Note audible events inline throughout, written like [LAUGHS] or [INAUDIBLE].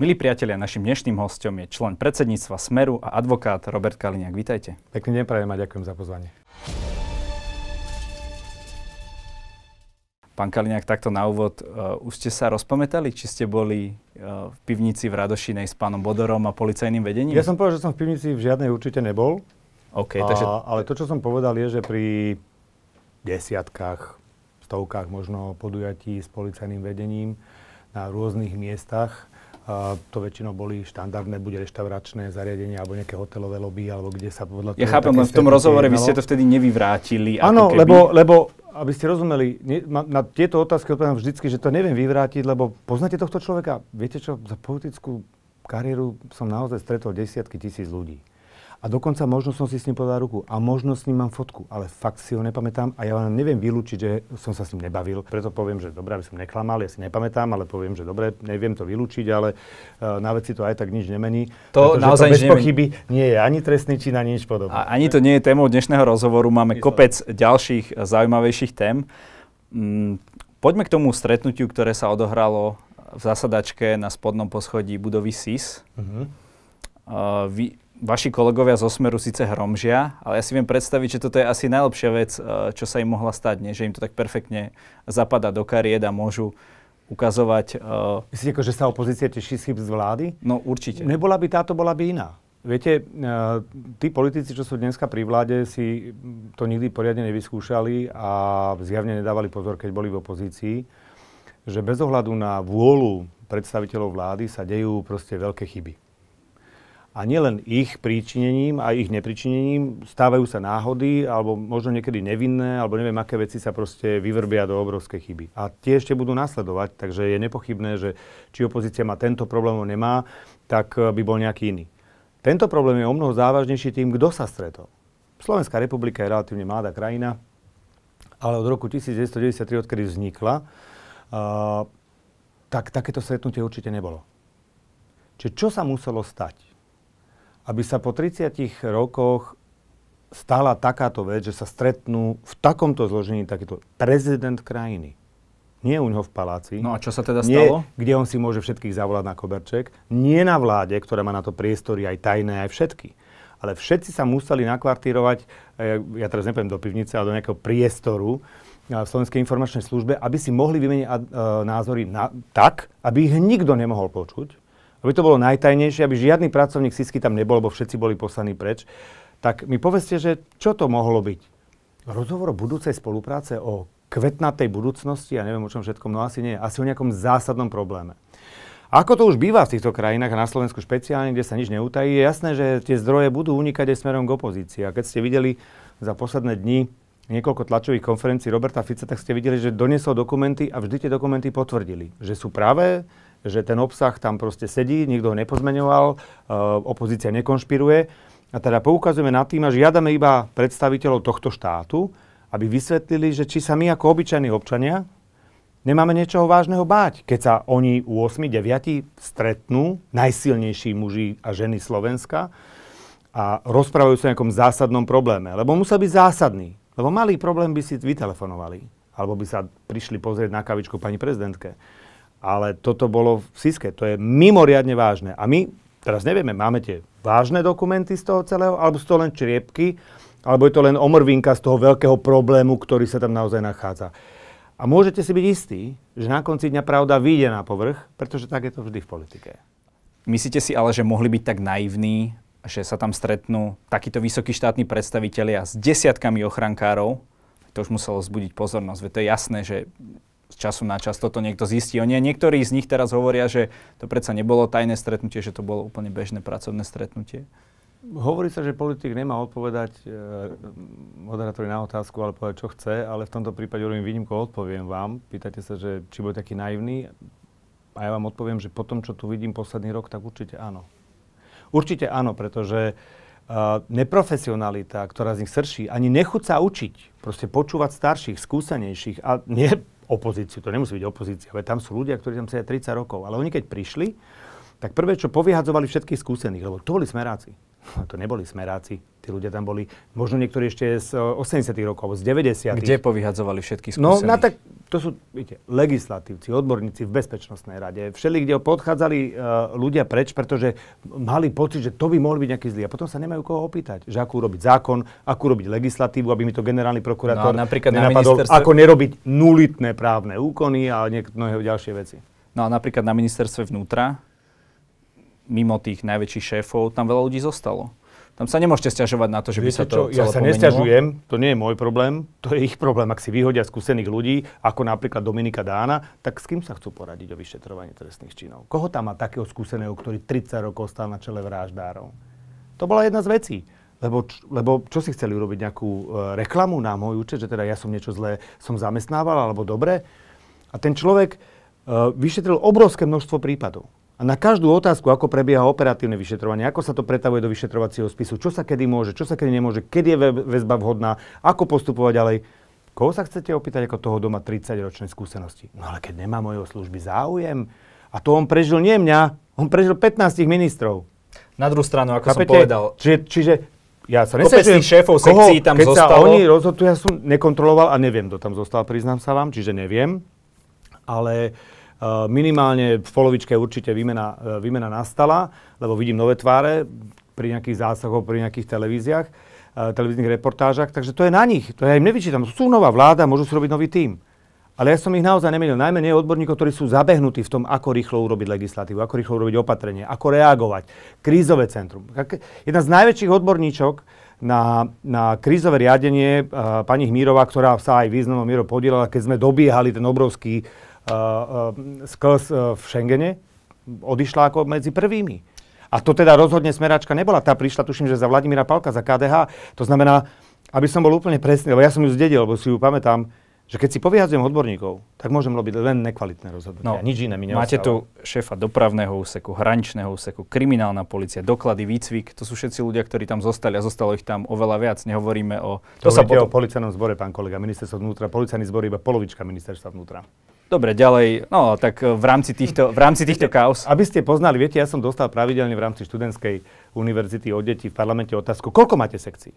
Milí priatelia, našim dnešným hostom je člen predsedníctva Smeru a advokát Robert Kaliňák. Vítajte. Pekný deň prajem a ďakujem za pozvanie. Pán Kaliňák, takto na úvod, uh, už ste sa rozpamätali, či ste boli uh, v pivnici v Radošinej s pánom Bodorom a policajným vedením? Ja som povedal, že som v pivnici v žiadnej určite nebol. OK, a, takže... Ale to, čo som povedal, je, že pri desiatkách, stovkách možno podujatí s policajným vedením na rôznych miestach to väčšinou boli štandardné, buď reštauračné zariadenia, alebo nejaké hotelové lobby, alebo kde sa podľa Ja chápem, len v tom rozhovore vy ste to vtedy nevyvrátili. Áno, lebo, lebo, aby ste rozumeli, ne, na, na tieto otázky odpovedám vždycky, že to neviem vyvrátiť, lebo poznáte tohto človeka? Viete čo, za politickú kariéru som naozaj stretol desiatky tisíc ľudí. A dokonca možno som si s ním podal ruku a možno s ním mám fotku, ale fakt si ho nepamätám a ja vám neviem vylúčiť, že som sa s ním nebavil. Preto poviem, že dobre, aby som neklamal, ja si nepamätám, ale poviem, že dobre, neviem to vylúčiť, ale uh, na veci to aj tak nič nemení. To naozaj to bez pochyby nie je ani trestný čin, ani nič podobné. A ani to nie je témou dnešného rozhovoru, máme kopec ďalších zaujímavejších tém. Mm, poďme k tomu stretnutiu, ktoré sa odohralo v zasadačke na spodnom poschodí budovy SIS. Uh-huh. Uh, vy, vaši kolegovia zo Smeru síce hromžia, ale ja si viem predstaviť, že toto je asi najlepšia vec, eh, čo sa im mohla stať, nie? že im to tak perfektne zapadá do kariet a môžu ukazovať... Uh... Myslíte, že sa opozícia teší z z vlády? No určite. Nebola by táto, bola by iná. Viete, uh, tí politici, čo sú dneska pri vláde, si to nikdy poriadne nevyskúšali a zjavne nedávali pozor, keď boli v opozícii, že bez ohľadu na vôľu predstaviteľov vlády sa dejú proste veľké chyby. A nielen ich príčinením a ich nepričinením stávajú sa náhody, alebo možno niekedy nevinné, alebo neviem, aké veci sa proste vyvrbia do obrovskej chyby. A tie ešte budú nasledovať, takže je nepochybné, že či opozícia má tento problém, nemá, tak eh, by bol nejaký iný. Tento problém je o mnoho závažnejší tým, kto sa stretol. Slovenská republika je relatívne mladá krajina, ale od roku 1993, odkedy vznikla, uh, tak takéto stretnutie určite nebolo. Čiže čo sa muselo stať? Aby sa po 30 rokoch stala takáto vec, že sa stretnú v takomto zložení takýto prezident krajiny. Nie u neho v paláci. No a čo sa teda stalo? Nie, kde on si môže všetkých zavolať na koberček. Nie na vláde, ktorá má na to priestory aj tajné, aj všetky. Ale všetci sa museli nakvartírovať, e, ja teraz nepoviem do pivnice, ale do nejakého priestoru e, v Slovenskej informačnej službe, aby si mohli vymeniť uh, názory na, tak, aby ich nikto nemohol počuť aby to bolo najtajnejšie, aby žiadny pracovník SISky tam nebol, lebo všetci boli poslaní preč, tak mi povedzte, že čo to mohlo byť? Rozhovor o budúcej spolupráce, o kvetnatej budúcnosti, ja neviem o čom všetkom, no asi nie, asi o nejakom zásadnom probléme. Ako to už býva v týchto krajinách a na Slovensku špeciálne, kde sa nič neutají, je jasné, že tie zdroje budú unikať aj smerom k opozícii. A keď ste videli za posledné dni niekoľko tlačových konferencií Roberta Fica, tak ste videli, že doniesol dokumenty a vždy tie dokumenty potvrdili, že sú práve, že ten obsah tam proste sedí, nikto ho nepozmeňoval, uh, opozícia nekonšpiruje. A teda poukazujeme na tým a žiadame iba predstaviteľov tohto štátu, aby vysvetlili, že či sa my ako obyčajní občania nemáme niečoho vážneho báť, keď sa oni 8, 9 stretnú, najsilnejší muži a ženy Slovenska, a rozprávajú sa o nejakom zásadnom probléme. Lebo musel byť zásadný. Lebo malý problém by si vytelefonovali. Alebo by sa prišli pozrieť na kavičku pani prezidentke. Ale toto bolo v Siske. To je mimoriadne vážne. A my teraz nevieme, máme tie vážne dokumenty z toho celého, alebo sú to len čriepky, alebo je to len omrvinka z toho veľkého problému, ktorý sa tam naozaj nachádza. A môžete si byť istí, že na konci dňa pravda vyjde na povrch, pretože tak je to vždy v politike. Myslíte si ale, že mohli byť tak naivní, že sa tam stretnú takíto vysokí štátni predstavitelia s desiatkami ochrankárov? To už muselo zbudiť pozornosť. Veď to je jasné, že z času na čas toto niekto zistí. Oni, niektorí z nich teraz hovoria, že to predsa nebolo tajné stretnutie, že to bolo úplne bežné pracovné stretnutie. Hovorí sa, že politik nemá odpovedať e, moderátori na otázku, ale povedať, čo chce, ale v tomto prípade urobím výnimku, odpoviem vám. Pýtate sa, že či bude taký naivný a ja vám odpoviem, že po tom, čo tu vidím posledný rok, tak určite áno. Určite áno, pretože uh, neprofesionalita, ktorá z nich srší, ani nechuť sa učiť, proste počúvať starších, skúsenejších a nie opozíciu, to nemusí byť opozícia, veď tam sú ľudia, ktorí tam sedia 30 rokov, ale oni keď prišli, tak prvé, čo povyhadzovali všetkých skúsených, lebo to boli smeráci. [LAUGHS] To neboli smeráci. Tí ľudia tam boli, možno niektorí ešte z 80 rokov, z 90 Kde povyhadzovali všetkých no, skúsených? No, na tak to sú viete, legislatívci, odborníci v Bezpečnostnej rade. Všeli, kde podchádzali uh, ľudia preč, pretože mali pocit, že to by mohli byť nejaký zlý. A potom sa nemajú koho opýtať, že akú robiť zákon, akú robiť legislatívu, aby mi to generálny prokurátor no, napríklad nenapadol, na ministerstve... ako nerobiť nulitné právne úkony a mnohé ďalšie veci. No a napríklad na ministerstve vnútra, mimo tých najväčších šéfov, tam veľa ľudí zostalo. Tam sa nemôžete stiažovať na to, že by sa to čo? Ja sa nestiažujem, to nie je môj problém, to je ich problém. Ak si vyhodia skúsených ľudí, ako napríklad Dominika Dána, tak s kým sa chcú poradiť o vyšetrovaní trestných činov? Koho tam má takého skúseného, ktorý 30 rokov stal na čele vraždárov? To bola jedna z vecí. Lebo, lebo čo si chceli urobiť nejakú e, reklamu na môj účet, že teda ja som niečo zlé som zamestnával alebo dobre. A ten človek e, vyšetril obrovské množstvo prípadov. A na každú otázku, ako prebieha operatívne vyšetrovanie, ako sa to pretavuje do vyšetrovacieho spisu, čo sa kedy môže, čo sa kedy nemôže, kedy je väzba vhodná, ako postupovať ďalej. Koho sa chcete opýtať ako toho doma 30-ročnej skúsenosti? No ale keď nemá mojho služby záujem, a to on prežil nie mňa, on prežil 15 ministrov. Na druhú stranu, ako Chápete? som povedal. Čiže, čiže ja sa nesvedčujem, šéfov koho, sekcií tam keď zostalo. sa oni rozhodujú, ja som nekontroloval a neviem, kto tam zostal, priznám sa vám, čiže neviem. Ale Eh, minimálne v polovičke určite výmena, eh, výmena nastala, lebo vidím nové tváre pri nejakých zásahoch, pri nejakých televíziách, eh, televíznych reportážach, takže to je na nich. To ja im nevyčítam. Sú nová vláda, môžu si robiť nový tím. Ale ja som ich naozaj nemenil. Najmä nie odborníkov, ktorí sú zabehnutí v tom, ako rýchlo urobiť legislatívu, ako rýchlo urobiť opatrenie, ako reagovať. Krízové centrum. Jedna z najväčších odborníčok na, na krízové riadenie, uh, pani Hmírová, ktorá sa aj významnou mierou podielala, keď sme dobiehali ten obrovský skls v Schengene, odišla ako medzi prvými. A to teda rozhodne smeračka nebola. Tá prišla, tuším, že za Vladimíra Palka, za KDH. To znamená, aby som bol úplne presný, lebo ja som ju zdedil, lebo si ju pamätám, že keď si povyhadzujem odborníkov, tak môžem robiť len nekvalitné rozhodnutia. No, nič iné mi Máte tu šéfa dopravného úseku, hraničného úseku, kriminálna policia, doklady, výcvik. To sú všetci ľudia, ktorí tam zostali a zostalo ich tam oveľa viac. Nehovoríme o... To, to sa potom... o policajnom zbore, pán kolega, ministerstvo vnútra. Policajný zbor iba polovička ministerstva vnútra. Dobre, ďalej, no tak eh, v rámci týchto, v rámci týchto kaos. Aby ste poznali, viete, ja som dostal pravidelne v rámci študentskej univerzity od detí v parlamente otázku, koľko máte sekcií?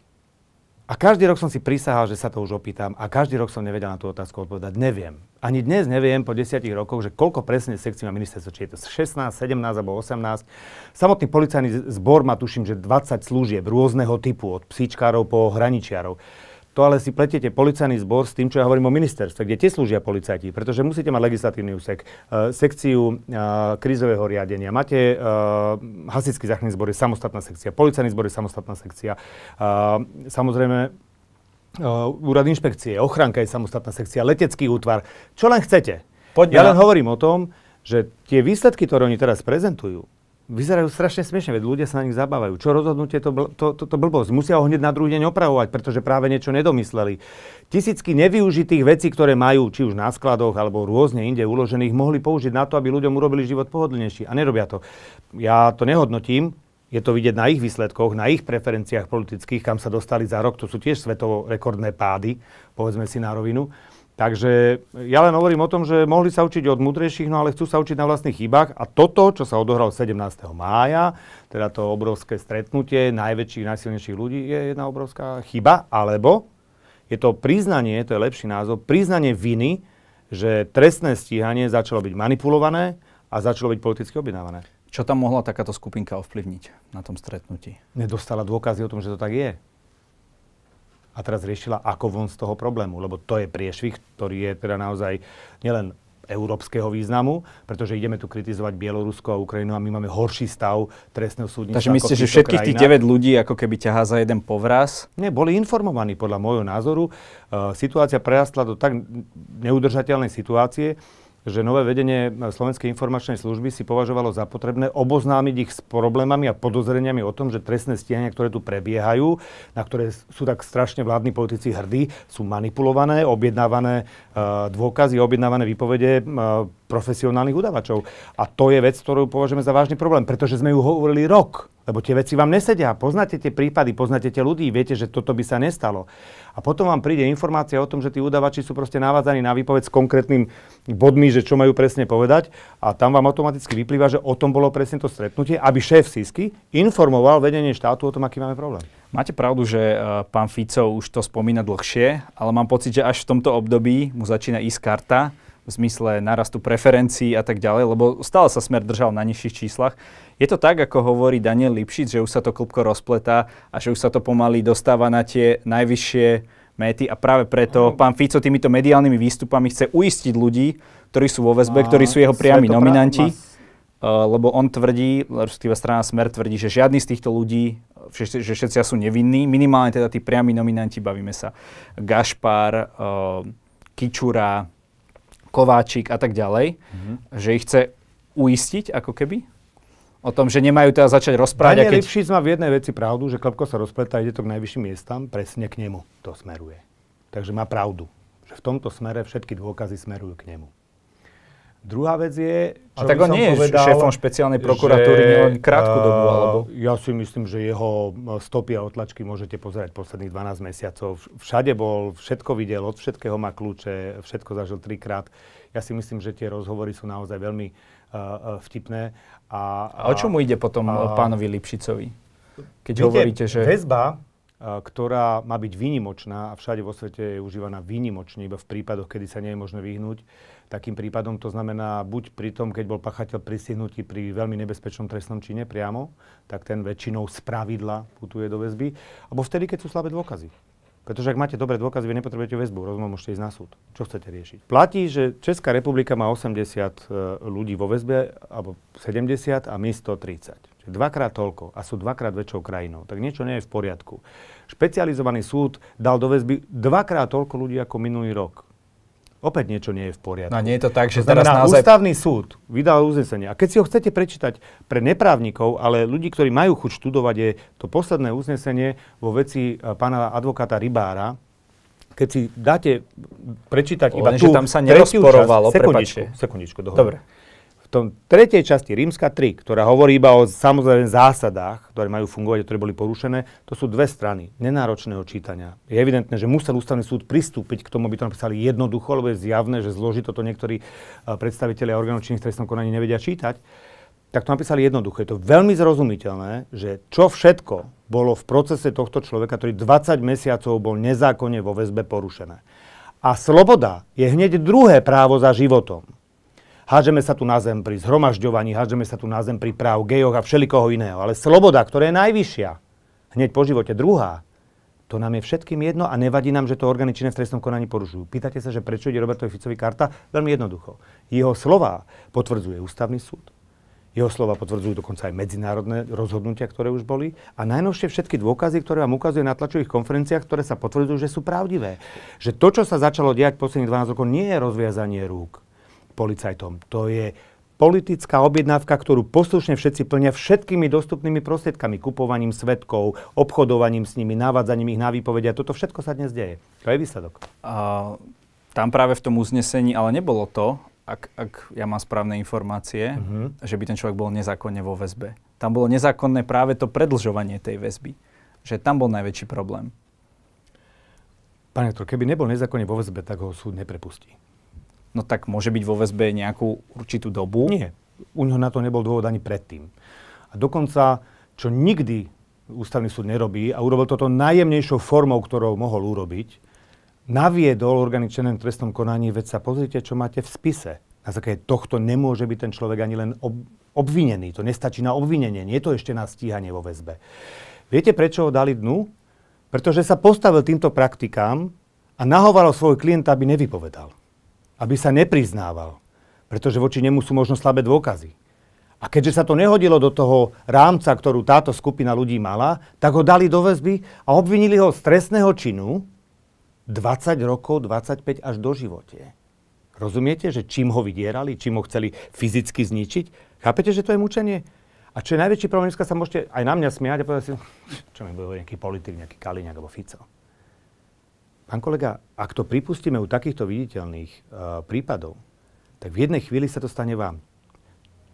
A každý rok som si prisahal, že sa to už opýtam a každý rok som nevedel na tú otázku odpovedať. Neviem. Ani dnes neviem po desiatich rokoch, že koľko presne sekcií má ministerstvo, či je to 16, 17 alebo 18. Samotný policajný zbor má tuším, že 20 služieb rôzneho typu, od psíčkárov po hraničiarov. To ale si pletiete policajný zbor s tým, čo ja hovorím o ministerstve, kde tie slúžia policajti, pretože musíte mať legislatívny úsek, uh, sekciu uh, krízového riadenia, máte uh, hasický záchranný zbor, je samostatná sekcia, policajný zbor je samostatná sekcia, uh, samozrejme uh, úrad inšpekcie, ochranka je samostatná sekcia, letecký útvar, čo len chcete. Poďme ja len hovorím o tom, že tie výsledky, ktoré oni teraz prezentujú, vyzerajú strašne smiešne, veď ľudia sa na nich zabávajú. Čo rozhodnutie, to, bl- to, to, to blbosť. Musia ho hneď na druhý deň opravovať, pretože práve niečo nedomysleli. Tisícky nevyužitých vecí, ktoré majú, či už na skladoch alebo rôzne inde uložených, mohli použiť na to, aby ľuďom urobili život pohodlnejší. A nerobia to. Ja to nehodnotím, je to vidieť na ich výsledkoch, na ich preferenciách politických, kam sa dostali za rok. To sú tiež svetovo rekordné pády, povedzme si na rovinu. Takže ja len hovorím o tom, že mohli sa učiť od múdrejších, no ale chcú sa učiť na vlastných chybách. A toto, čo sa odohralo 17. mája, teda to obrovské stretnutie najväčších, najsilnejších ľudí, je jedna obrovská chyba, alebo je to priznanie, to je lepší názov, priznanie viny, že trestné stíhanie začalo byť manipulované a začalo byť politicky objednávané. Čo tam mohla takáto skupinka ovplyvniť na tom stretnutí? Nedostala dôkazy o tom, že to tak je a teraz riešila, ako von z toho problému, lebo to je priešvih, ktorý je teda naozaj nielen európskeho významu, pretože ideme tu kritizovať Bielorusko a Ukrajinu a my máme horší stav trestného súdnictva. Takže myslíte, že všetkých tých 9 ľudí ako keby ťahá za jeden povraz? Nie, boli informovaní podľa môjho názoru. Uh, situácia prerastla do tak neudržateľnej situácie, že nové vedenie Slovenskej informačnej služby si považovalo za potrebné oboznámiť ich s problémami a podozreniami o tom, že trestné stíhania, ktoré tu prebiehajú, na ktoré sú tak strašne vládni politici hrdí, sú manipulované, objednávané uh, dôkazy, objednávané výpovede uh, profesionálnych udavačov. A to je vec, ktorú považujeme za vážny problém, pretože sme ju hovorili rok. Lebo tie veci vám nesedia. Poznáte tie prípady, poznáte tie ľudí, viete, že toto by sa nestalo. A potom vám príde informácia o tom, že tí udavači sú proste navádzaní na výpoveď s konkrétnym bodmi, že čo majú presne povedať. A tam vám automaticky vyplýva, že o tom bolo presne to stretnutie, aby šéf SISky informoval vedenie štátu o tom, aký máme problém. Máte pravdu, že uh, pán Fico už to spomína dlhšie, ale mám pocit, že až v tomto období mu začína ísť karta v zmysle narastu preferencií a tak ďalej, lebo stále sa smer držal na nižších číslach. Je to tak, ako hovorí Daniel Lipšic, že už sa to klubko rozpletá a že už sa to pomaly dostáva na tie najvyššie méty. A práve preto pán Fico týmito mediálnymi výstupami chce uistiť ľudí, ktorí sú vo väzbe, ktorí sú jeho priami nominanti, uh, lebo on tvrdí, respektíve strana Smer tvrdí, že žiadny z týchto ľudí že, že všetci sú nevinní, minimálne teda tí priami nominanti, bavíme sa. Gašpar, uh, Kičura, Kováčik a tak ďalej, mm-hmm. že ich chce uistiť ako keby? O tom, že nemajú teda začať rozprávať. Daniel keď... Lipšic má v jednej veci pravdu, že klopko sa rozpletá, ide to k najvyšším miestam, presne k nemu to smeruje. Takže má pravdu, že v tomto smere všetky dôkazy smerujú k nemu. Druhá vec je, čo A tak on nie je povedal, šéfom špeciálnej prokuratúry že, len krátku dobu, alebo? Ja si myslím, že jeho stopy a otlačky môžete pozerať posledných 12 mesiacov. Všade bol, všetko videl, od všetkého má kľúče, všetko zažil trikrát. Ja si myslím, že tie rozhovory sú naozaj veľmi uh, vtipné. A, a, a o čomu ide potom a, pánovi Lipšicovi? Keď viete, hovoríte, že... Väzba, ktorá má byť výnimočná a všade vo svete je užívaná výnimočne, iba v prípadoch, kedy sa nie je možné vyhnúť, takým prípadom. To znamená, buď pri tom, keď bol pachateľ pristihnutý pri veľmi nebezpečnom trestnom čine priamo, tak ten väčšinou z pravidla putuje do väzby, alebo vtedy, keď sú slabé dôkazy. Pretože ak máte dobré dôkazy, vy nepotrebujete väzbu, rozumom môžete ísť na súd. Čo chcete riešiť? Platí, že Česká republika má 80 e, ľudí vo väzbe, alebo 70 a my 130. Čiže dvakrát toľko a sú dvakrát väčšou krajinou. Tak niečo nie je v poriadku. Špecializovaný súd dal do väzby dvakrát toľko ľudí ako minulý rok opäť niečo nie je v poriadku. No nie je to tak, že to teraz naozaj... ústavný súd vydal uznesenie. A keď si ho chcete prečítať pre neprávnikov, ale ľudí, ktorí majú chuť študovať, je to posledné uznesenie vo veci e, pána advokáta Rybára, keď si dáte prečítať iba tú tam sa nerozporovalo, sekundičku, sekundičku, dohodu. Dobre tom tretej časti, rímska 3, ktorá hovorí iba o samozrejme zásadách, ktoré majú fungovať a ktoré boli porušené, to sú dve strany nenáročného čítania. Je evidentné, že musel ústavný súd pristúpiť k tomu, aby to napísali jednoducho, lebo je zjavné, že zložito to niektorí predstavitelia orgánov činných trestnom konaní nevedia čítať. Tak to napísali jednoducho. Je to veľmi zrozumiteľné, že čo všetko bolo v procese tohto človeka, ktorý 20 mesiacov bol nezákonne vo väzbe porušené. A sloboda je hneď druhé právo za životom. Hádžeme sa tu na zem pri zhromažďovaní, hádžeme sa tu na zem pri práv gejoch a všelikoho iného. Ale sloboda, ktorá je najvyššia, hneď po živote druhá, to nám je všetkým jedno a nevadí nám, že to orgány činné v trestnom konaní porušujú. Pýtate sa, že prečo ide Robertovi Ficovi karta? Veľmi jednoducho. Jeho slova potvrdzuje ústavný súd. Jeho slova potvrdzujú dokonca aj medzinárodné rozhodnutia, ktoré už boli. A najnovšie všetky dôkazy, ktoré vám ukazuje na tlačových konferenciách, ktoré sa potvrdzujú, že sú pravdivé. Že to, čo sa začalo diať posledných 12 rokov, nie je rozviazanie rúk policajtom. To je politická objednávka, ktorú poslušne všetci plnia všetkými dostupnými prostriedkami, kupovaním svetkov, obchodovaním s nimi, navádzaním ich na výpovedia. Toto všetko sa dnes deje. To je výsledok. A, tam práve v tom uznesení, ale nebolo to, ak, ak ja mám správne informácie, uh-huh. že by ten človek bol nezákonne vo väzbe. Tam bolo nezákonné práve to predlžovanie tej väzby. Že tam bol najväčší problém. Pane doktor, keby nebol nezákonne vo väzbe, tak ho súd neprepustí no tak môže byť vo väzbe nejakú určitú dobu? Nie. U neho na to nebol dôvod ani predtým. A dokonca, čo nikdy ústavný súd nerobí a urobil toto najjemnejšou formou, ktorou mohol urobiť, naviedol orgány činné trestnom konaní, veď sa pozrite, čo máte v spise. Na základe tohto nemôže byť ten človek ani len ob- obvinený. To nestačí na obvinenie, nie je to ešte na stíhanie vo väzbe. Viete, prečo ho dali dnu? Pretože sa postavil týmto praktikám a nahovaral svoj klienta, aby nevypovedal aby sa nepriznával, pretože voči nemu sú možno slabé dôkazy. A keďže sa to nehodilo do toho rámca, ktorú táto skupina ľudí mala, tak ho dali do väzby a obvinili ho z trestného činu 20 rokov, 25 až do živote. Rozumiete, že čím ho vydierali, čím ho chceli fyzicky zničiť? Chápete, že to je mučenie? A čo je najväčší problém, dneska sa môžete aj na mňa smiať a povedať si, [LAUGHS] čo mi bude nejaký politik, nejaký Kaliňák alebo Fico. Pán kolega, ak to pripustíme u takýchto viditeľných uh, prípadov, tak v jednej chvíli sa to stane vám.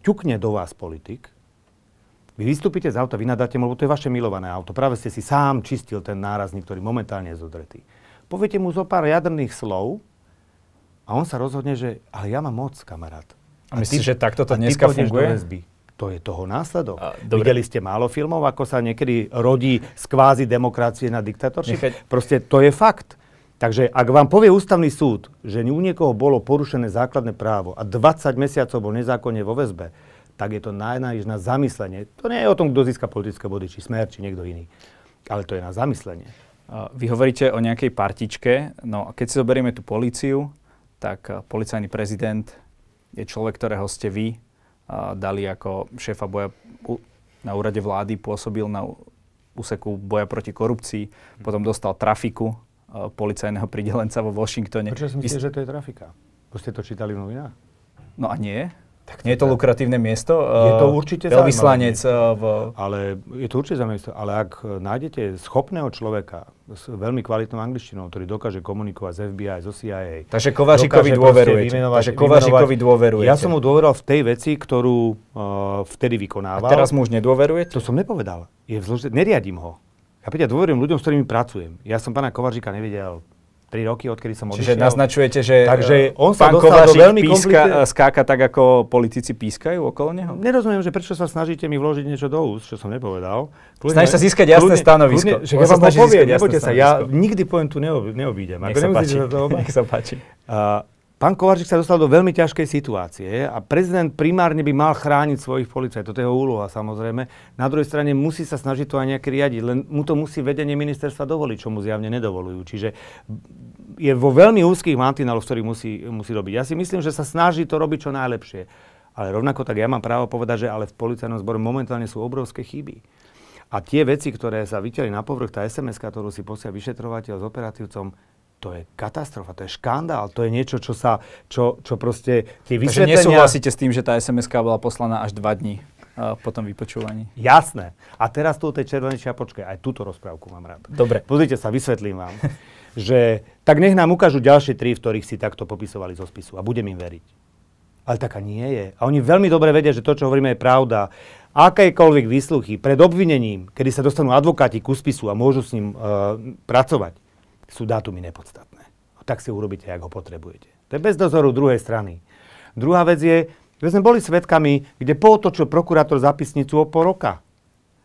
Ťukne do vás politik, vy vystúpite z auta, vy nadáte mu, lebo to je vaše milované auto. Práve ste si sám čistil ten nárazník, ktorý momentálne je zodretý. Poviete mu zo pár jadrných slov a on sa rozhodne, že ale ja mám moc, kamarát. A, a myslíš, že takto to dneska funguje? To je toho následok. A, Videli ste málo filmov, ako sa niekedy rodí z kvázi demokracie na diktatoršie? Nechať... Proste to je fakt. Takže ak vám povie ústavný súd, že u niekoho bolo porušené základné právo a 20 mesiacov bol nezákonne vo väzbe, tak je to najnájsť na zamyslenie. To nie je o tom, kto získa politické body, či smer, či niekto iný. Ale to je na zamyslenie. Vy hovoríte o nejakej partičke, no keď si zoberieme tú políciu, tak policajný prezident je človek, ktorého ste vy dali ako šéfa boja na úrade vlády, pôsobil na úseku boja proti korupcii, potom dostal trafiku policajného pridelenca vo Washingtone. Prečo si myslíte, že to je trafika? Bo ste to čítali v novinách? No a nie? Tak nie je to lukratívne miesto? Je to určite Veľvyslanec v... Ale je to určite zaujímavé miesto. Ale ak nájdete schopného človeka s veľmi kvalitnou angličtinou, ktorý dokáže komunikovať s FBI, zo CIA. Takže Kovažikovi dôverujete. Takže Kovažikovi dôverujete. Ja som mu dôveroval v tej veci, ktorú uh, vtedy vykonával. A teraz mu už nedôverujete? To som nepovedal. Je vzložité. Neriadím ho. Ja dôverujem ľuďom, s ktorými pracujem. Ja som pána Kovažika nevidel 3 roky, odkedy som odišiel. Čiže naznačujete, že Takže e, on sa pán Kovačík do veľmi píska, skáka tak, ako politici pískajú okolo neho? Nerozumiem, že prečo sa snažíte mi vložiť niečo do úst, čo som nepovedal. Snaží sa získať jasné kľudne, stanovisko. Kľudne, že ja vám poviem, nebojte sa, ja nikdy pointu neobídem. Nech sa páči. Nech sa páči. Uh, Pán Kovačík sa dostal do veľmi ťažkej situácie a prezident primárne by mal chrániť svojich policajtov. To je jeho úloha samozrejme. Na druhej strane musí sa snažiť to aj nejaké riadiť, len mu to musí vedenie ministerstva dovoliť, čo mu zjavne nedovolujú. Čiže je vo veľmi úzkých mantineloch, ktorých musí, musí robiť. Ja si myslím, že sa snaží to robiť čo najlepšie. Ale rovnako tak ja mám právo povedať, že ale v policajnom zbore momentálne sú obrovské chyby. A tie veci, ktoré sa vyťali na povrch, tá SMS, ktorú si posiela vyšetrovateľ s operatívcom, to je katastrofa, to je škandál, to je niečo, čo sa, čo, čo proste tie vysvetlenia... Takže nesúhlasíte s tým, že tá sms bola poslaná až dva dní uh, po tom vypočúvaní? Jasné. A teraz tu tej červenej čiapočke, aj túto rozprávku mám rád. Dobre. Pozrite sa, vysvetlím vám. [LAUGHS] že tak nech nám ukážu ďalšie tri, v ktorých si takto popisovali zo spisu a budem im veriť. Ale taká nie je. A oni veľmi dobre vedia, že to, čo hovoríme, je pravda. Akékoľvek výsluchy pred obvinením, kedy sa dostanú advokáti ku spisu a môžu s ním uh, pracovať, sú dátumy nepodstatné. A tak si urobíte, ako ho potrebujete. To je bez dozoru druhej strany. Druhá vec je, že sme boli svetkami, kde pootočil prokurátor zapisnicu o pol roka.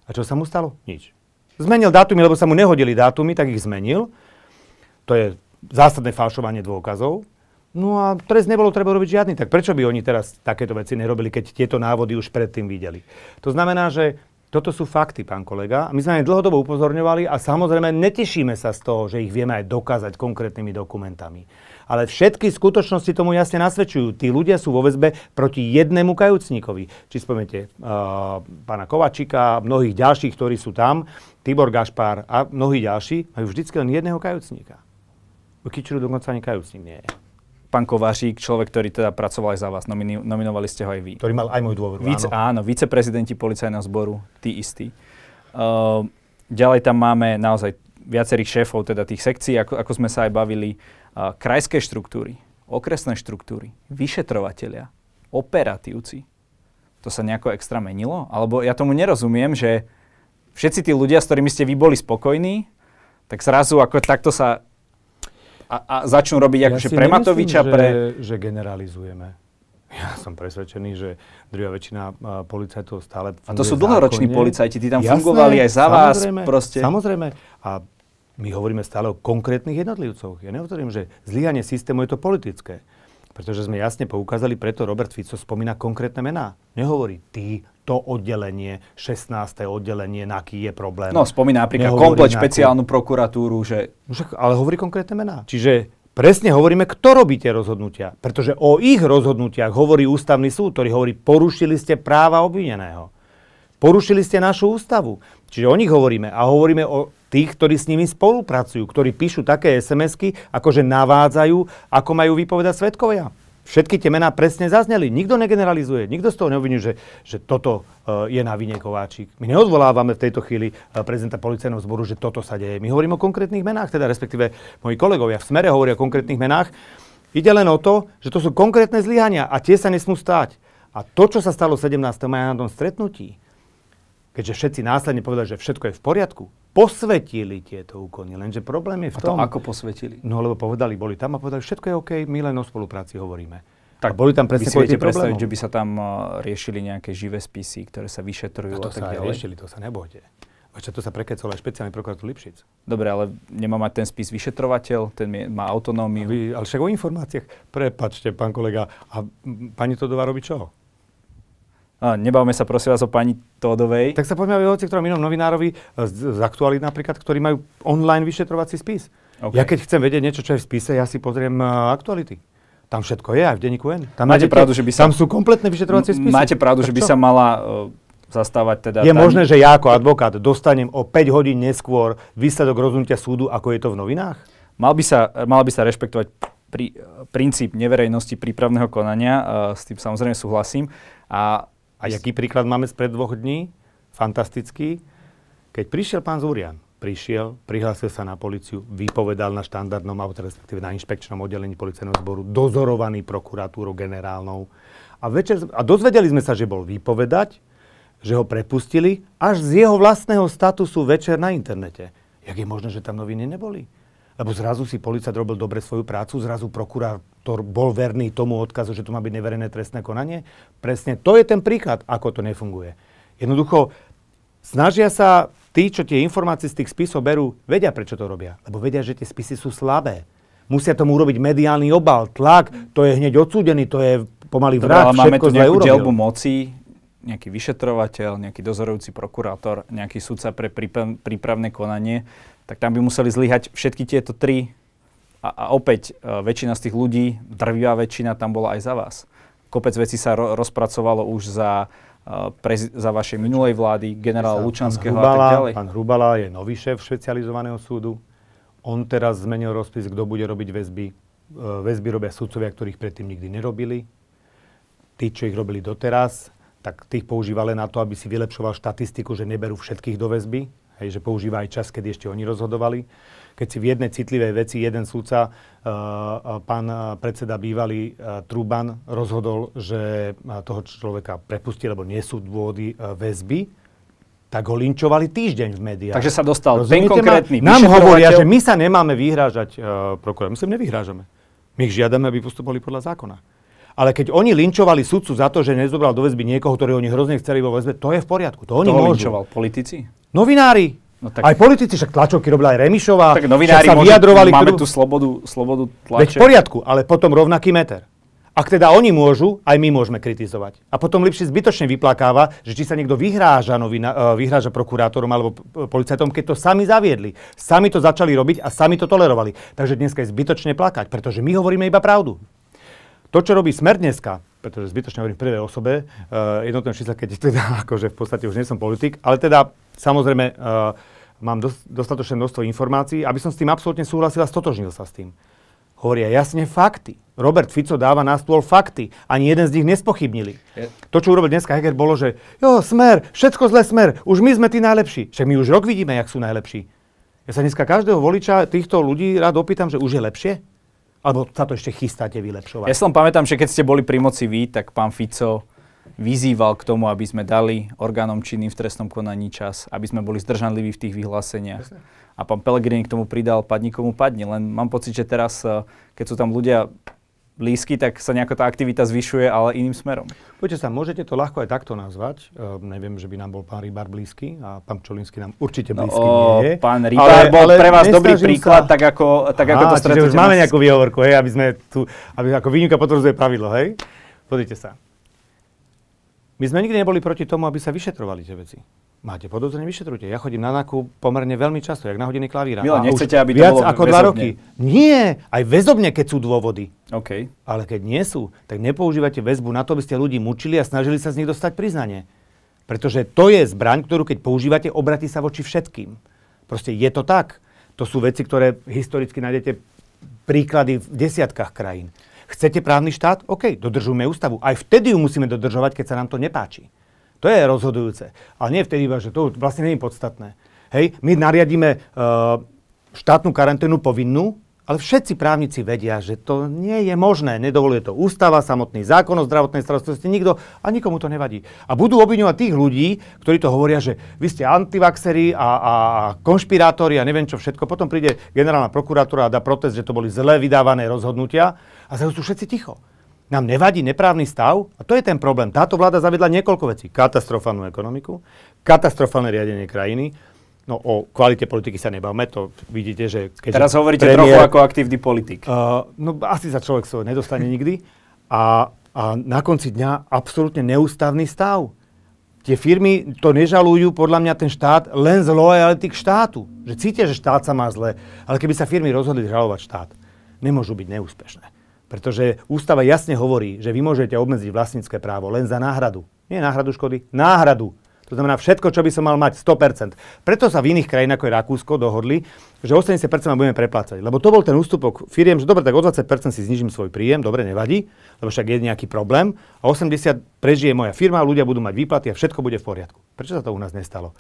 A čo sa mu stalo? Nič. Zmenil dátumy, lebo sa mu nehodili dátumy, tak ich zmenil. To je zásadné falšovanie dôkazov. No a trest nebolo treba robiť žiadny. Tak prečo by oni teraz takéto veci nerobili, keď tieto návody už predtým videli? To znamená, že toto sú fakty, pán kolega. My sme aj dlhodobo upozorňovali a samozrejme netešíme sa z toho, že ich vieme aj dokázať konkrétnymi dokumentami. Ale všetky skutočnosti tomu jasne nasvedčujú. Tí ľudia sú vo väzbe proti jednému kajúcníkovi. Či spomeniete uh, pána Kovačika, mnohých ďalších, ktorí sú tam, Tibor Gašpár a mnohí ďalší, majú vždycky len jedného kajúcníka. Kičuru dokonca ani kajúcník nie je pán Kovášik, človek, ktorý teda pracoval aj za vás, nomini- nominovali ste ho aj vy. Ktorý mal aj môj dôvod, Vice, áno. áno, viceprezidenti policajného zboru, tí istí. Uh, ďalej tam máme naozaj viacerých šéfov, teda tých sekcií, ako, ako sme sa aj bavili, uh, krajské štruktúry, okresné štruktúry, vyšetrovatelia, operatívci. To sa nejako extra menilo? Alebo ja tomu nerozumiem, že všetci tí ľudia, s ktorými ste vy boli spokojní, tak zrazu ako takto sa a, a začnú robiť ja akože pre Matoviča, že, pre... že generalizujeme. [LAUGHS] Ja som presvedčený, že druhá väčšina uh, policajtov stále A to sú dlhoroční policajti, tí tam Jasné, fungovali aj za vás proste. Samozrejme. A my hovoríme stále o konkrétnych jednotlivcoch. Ja nehovorím, že zlyhanie systému je to politické. Pretože sme jasne poukázali, preto Robert Fico spomína konkrétne mená. Nehovorí ty, to oddelenie, 16. oddelenie, na aký je problém. No, spomína napríklad komplet špeciálnu prokuratúru, že... Ale hovorí konkrétne mená. Čiže presne hovoríme, kto robí tie rozhodnutia. Pretože o ich rozhodnutiach hovorí ústavný súd, ktorý hovorí, porušili ste práva obvineného. Porušili ste našu ústavu. Čiže o nich hovoríme. A hovoríme o tých, ktorí s nimi spolupracujú, ktorí píšu také SMS-ky, akože navádzajú, ako majú vypovedať svetkovia. Všetky tie mená presne zazneli. Nikto negeneralizuje, nikto z toho neobvinuje, že, že toto uh, je na vine Kováčik. My neodvolávame v tejto chvíli uh, prezidenta policajného zboru, že toto sa deje. My hovoríme o konkrétnych menách, teda respektíve moji kolegovia v Smere hovoria o konkrétnych menách. Ide len o to, že to sú konkrétne zlyhania a tie sa nesmú stať. A to, čo sa stalo 17. maja na tom stretnutí, keďže všetci následne povedali, že všetko je v poriadku, posvetili tieto úkony. Lenže problém je v tom... A to ako posvetili? No lebo povedali, boli tam a povedali, všetko je OK, my len o spolupráci hovoríme. Tak a boli tam presne vy si viete predstaviť, že by sa tam uh, riešili nejaké živé spisy, ktoré sa vyšetrujú a, to a tak sa ďalej? riešili, to sa nebojte. Ešte to sa prekecol aj špeciálny prokurátor Lipšic. Dobre, ale nemá mať ten spis vyšetrovateľ, ten má autonómiu. Vy, ale však o informáciách. Prepačte, pán kolega. A pani Todová robí čo? A, nebavme sa prosím vás o pani Todovej. Tak sa poďme o ktorom inom novinárovi z, z aktualít napríklad, ktorí majú online vyšetrovací spis. Okay. Ja keď chcem vedieť niečo, čo je v spise, ja si pozriem uh, aktuality. Tam všetko je, aj v denníku N. Tam máte pravdu, že by sa... Tam sú kompletné vyšetrovacie spisy. Máte pravdu, tak že by čo? sa mala uh, zastávať teda... Je tam... možné, že ja ako advokát dostanem o 5 hodín neskôr výsledok rozhodnutia súdu, ako je to v novinách? Mal by sa, mal by sa rešpektovať pri, princíp neverejnosti prípravného konania, uh, s tým samozrejme súhlasím. A, a jaký príklad máme spred dvoch dní? Fantastický. Keď prišiel pán Zúrian, prišiel, prihlásil sa na policiu, vypovedal na štandardnom, alebo respektíve na inšpekčnom oddelení policajného zboru, dozorovaný prokuratúrou generálnou. A, večer, a dozvedeli sme sa, že bol vypovedať, že ho prepustili až z jeho vlastného statusu večer na internete. Jak je možné, že tam noviny neboli? Lebo zrazu si policajt robil dobre svoju prácu, zrazu prokurátor bol verný tomu odkazu, že to má byť neverejné trestné konanie. Presne to je ten príklad, ako to nefunguje. Jednoducho, snažia sa tí, čo tie informácie z tých spisov berú, vedia, prečo to robia. Lebo vedia, že tie spisy sú slabé. Musia tomu urobiť mediálny obal, tlak, to je hneď odsúdený, to je pomaly vrát, Dobre, ale máme tu nejakú dielbu moci, nejaký vyšetrovateľ, nejaký dozorujúci prokurátor, nejaký sudca pre príprav, prípravné konanie, tak tam by museli zlyhať všetky tieto tri. A, a opäť e, väčšina z tých ľudí, drvivá väčšina tam bola aj za vás. Kopec vecí sa ro- rozpracovalo už za, uh, prezi- za vašej minulej vlády, generála Lučanského Hrubala, a tak ďalej. Pán Hrubala je nový šéf špecializovaného súdu. On teraz zmenil rozpis, kto bude robiť väzby. Uh, väzby robia sudcovia, ktorých predtým nikdy nerobili. Tí, čo ich robili doteraz, tak tých používa len na to, aby si vylepšoval štatistiku, že neberú všetkých do väzby, hej, že používa aj čas, kedy ešte oni rozhodovali. Keď si v jednej citlivej veci jeden súdca, uh, pán predseda bývalý Truban, rozhodol, že toho človeka prepustí, lebo nie sú dôvody väzby, tak ho linčovali týždeň v médiách. Takže sa dostal Rozumiete ten konkrétny ma? Nám hovoria, že my sa nemáme vyhrážať uh, prokurátorom. My sa nevyhrážame. My ich žiadame, aby postupovali podľa zákona. Ale keď oni linčovali sudcu za to, že nezobral do väzby niekoho, ktorého oni hrozne chceli vo väzbe, to je v poriadku. To oni Kto môžu. linčoval? Politici? Novinári. No tak... Aj politici, však tlačovky robila aj Remišová. Tak novinári sa môžu, vyjadrovali, máme ktorú... tu slobodu, slobodu tlače. Veď v poriadku, ale potom rovnaký meter. Ak teda oni môžu, aj my môžeme kritizovať. A potom lepšie zbytočne vyplakáva, že či sa niekto vyhráža, novina, uh, vyhráža prokurátorom alebo policajtom, keď to sami zaviedli. Sami to začali robiť a sami to tolerovali. Takže dneska je zbytočne plakať, pretože my hovoríme iba pravdu. To, čo robí Smer dneska, pretože zbytočne hovorím v prvej osobe, uh, jednotné čísla, keď teda [LAUGHS] akože v podstate už nie som politik, ale teda samozrejme uh, mám dos- dostatočné množstvo informácií, aby som s tým absolútne súhlasil a stotožnil sa s tým. Hovoria jasne fakty. Robert Fico dáva na stôl fakty. Ani jeden z nich nespochybnili. Je. To, čo urobil dneska Heger, bolo, že jo, smer, všetko zle smer, už my sme tí najlepší. Však my už rok vidíme, jak sú najlepší. Ja sa dneska každého voliča týchto ľudí rád opýtam, že už je lepšie? Alebo sa to ešte chystáte vylepšovať? Ja len pamätám, že keď ste boli pri moci vy, tak pán Fico vyzýval k tomu, aby sme dali orgánom činným v trestnom konaní čas, aby sme boli zdržanliví v tých vyhláseniach. A pán Pelegrini k tomu pridal, padni komu padni. Len mám pocit, že teraz, eh, keď sú tam ľudia blízky, tak sa nejaká tá aktivita zvyšuje, ale iným smerom. Poďte sa, môžete to ľahko aj takto nazvať. Uh, neviem, že by nám bol pán Rybár blízky a pán Pčolinský nám určite no, blízky no, nie je. Pán Rybár ale, bol ale pre vás dobrý príklad, sa... tak ako, tak Aha, ako to stretnutie. už máme nejakú výhovorku, hej, aby sme tu, aby ako výnimka potvrdzuje pravidlo, hej? Pozrite sa. My sme nikdy neboli proti tomu, aby sa vyšetrovali tie veci. Máte podozrenie, vyšetrujte. Ja chodím na NAKU pomerne veľmi často, jak na hodiny klavíra. Milo, nechcete, aby to viac bolo ako dva roky. Nie, aj väzobne, keď sú dôvody. OK. Ale keď nie sú, tak nepoužívate väzbu na to, aby ste ľudí mučili a snažili sa z nich dostať priznanie. Pretože to je zbraň, ktorú keď používate, obratí sa voči všetkým. Proste je to tak. To sú veci, ktoré historicky nájdete príklady v desiatkách krajín. Chcete právny štát? OK, dodržujme ústavu. Aj vtedy ju musíme dodržovať, keď sa nám to nepáči. To je rozhodujúce. Ale nie vtedy že to vlastne je podstatné. Hej, my nariadíme uh, štátnu karanténu povinnú, ale všetci právnici vedia, že to nie je možné. Nedovoluje to ústava, samotný zákon o zdravotnej starostlivosti, nikto a nikomu to nevadí. A budú obviňovať tých ľudí, ktorí to hovoria, že vy ste antivaxeri a, a konšpirátori a neviem čo všetko. Potom príde generálna prokuratúra a dá protest, že to boli zle vydávané rozhodnutia a zrazu sú všetci ticho. Nám nevadí neprávny stav a to je ten problém. Táto vláda zavedla niekoľko vecí. Katastrofálnu ekonomiku, katastrofálne riadenie krajiny, No o kvalite politiky sa nebavme, to vidíte, že... Keď Teraz hovoríte premiér, trochu ako aktívny politik. Uh, no asi sa človek sa nedostane nikdy. A, a na konci dňa absolútne neústavný stav. Tie firmy to nežalujú, podľa mňa ten štát, len z lojality k štátu. Že cítia, že štát sa má zle. Ale keby sa firmy rozhodli žalovať štát, nemôžu byť neúspešné. Pretože ústava jasne hovorí, že vy môžete obmedziť vlastnícke právo len za náhradu. Nie náhradu škody, náhradu. To znamená všetko, čo by som mal mať, 100%. Preto sa v iných krajinách, ako je Rakúsko, dohodli, že 80% ma budeme preplácať. Lebo to bol ten ústupok firiem, že dobre, tak o 20% si znižím svoj príjem, dobre, nevadí, lebo však je nejaký problém. A 80% prežije moja firma, ľudia budú mať výplaty a všetko bude v poriadku. Prečo sa to u nás nestalo?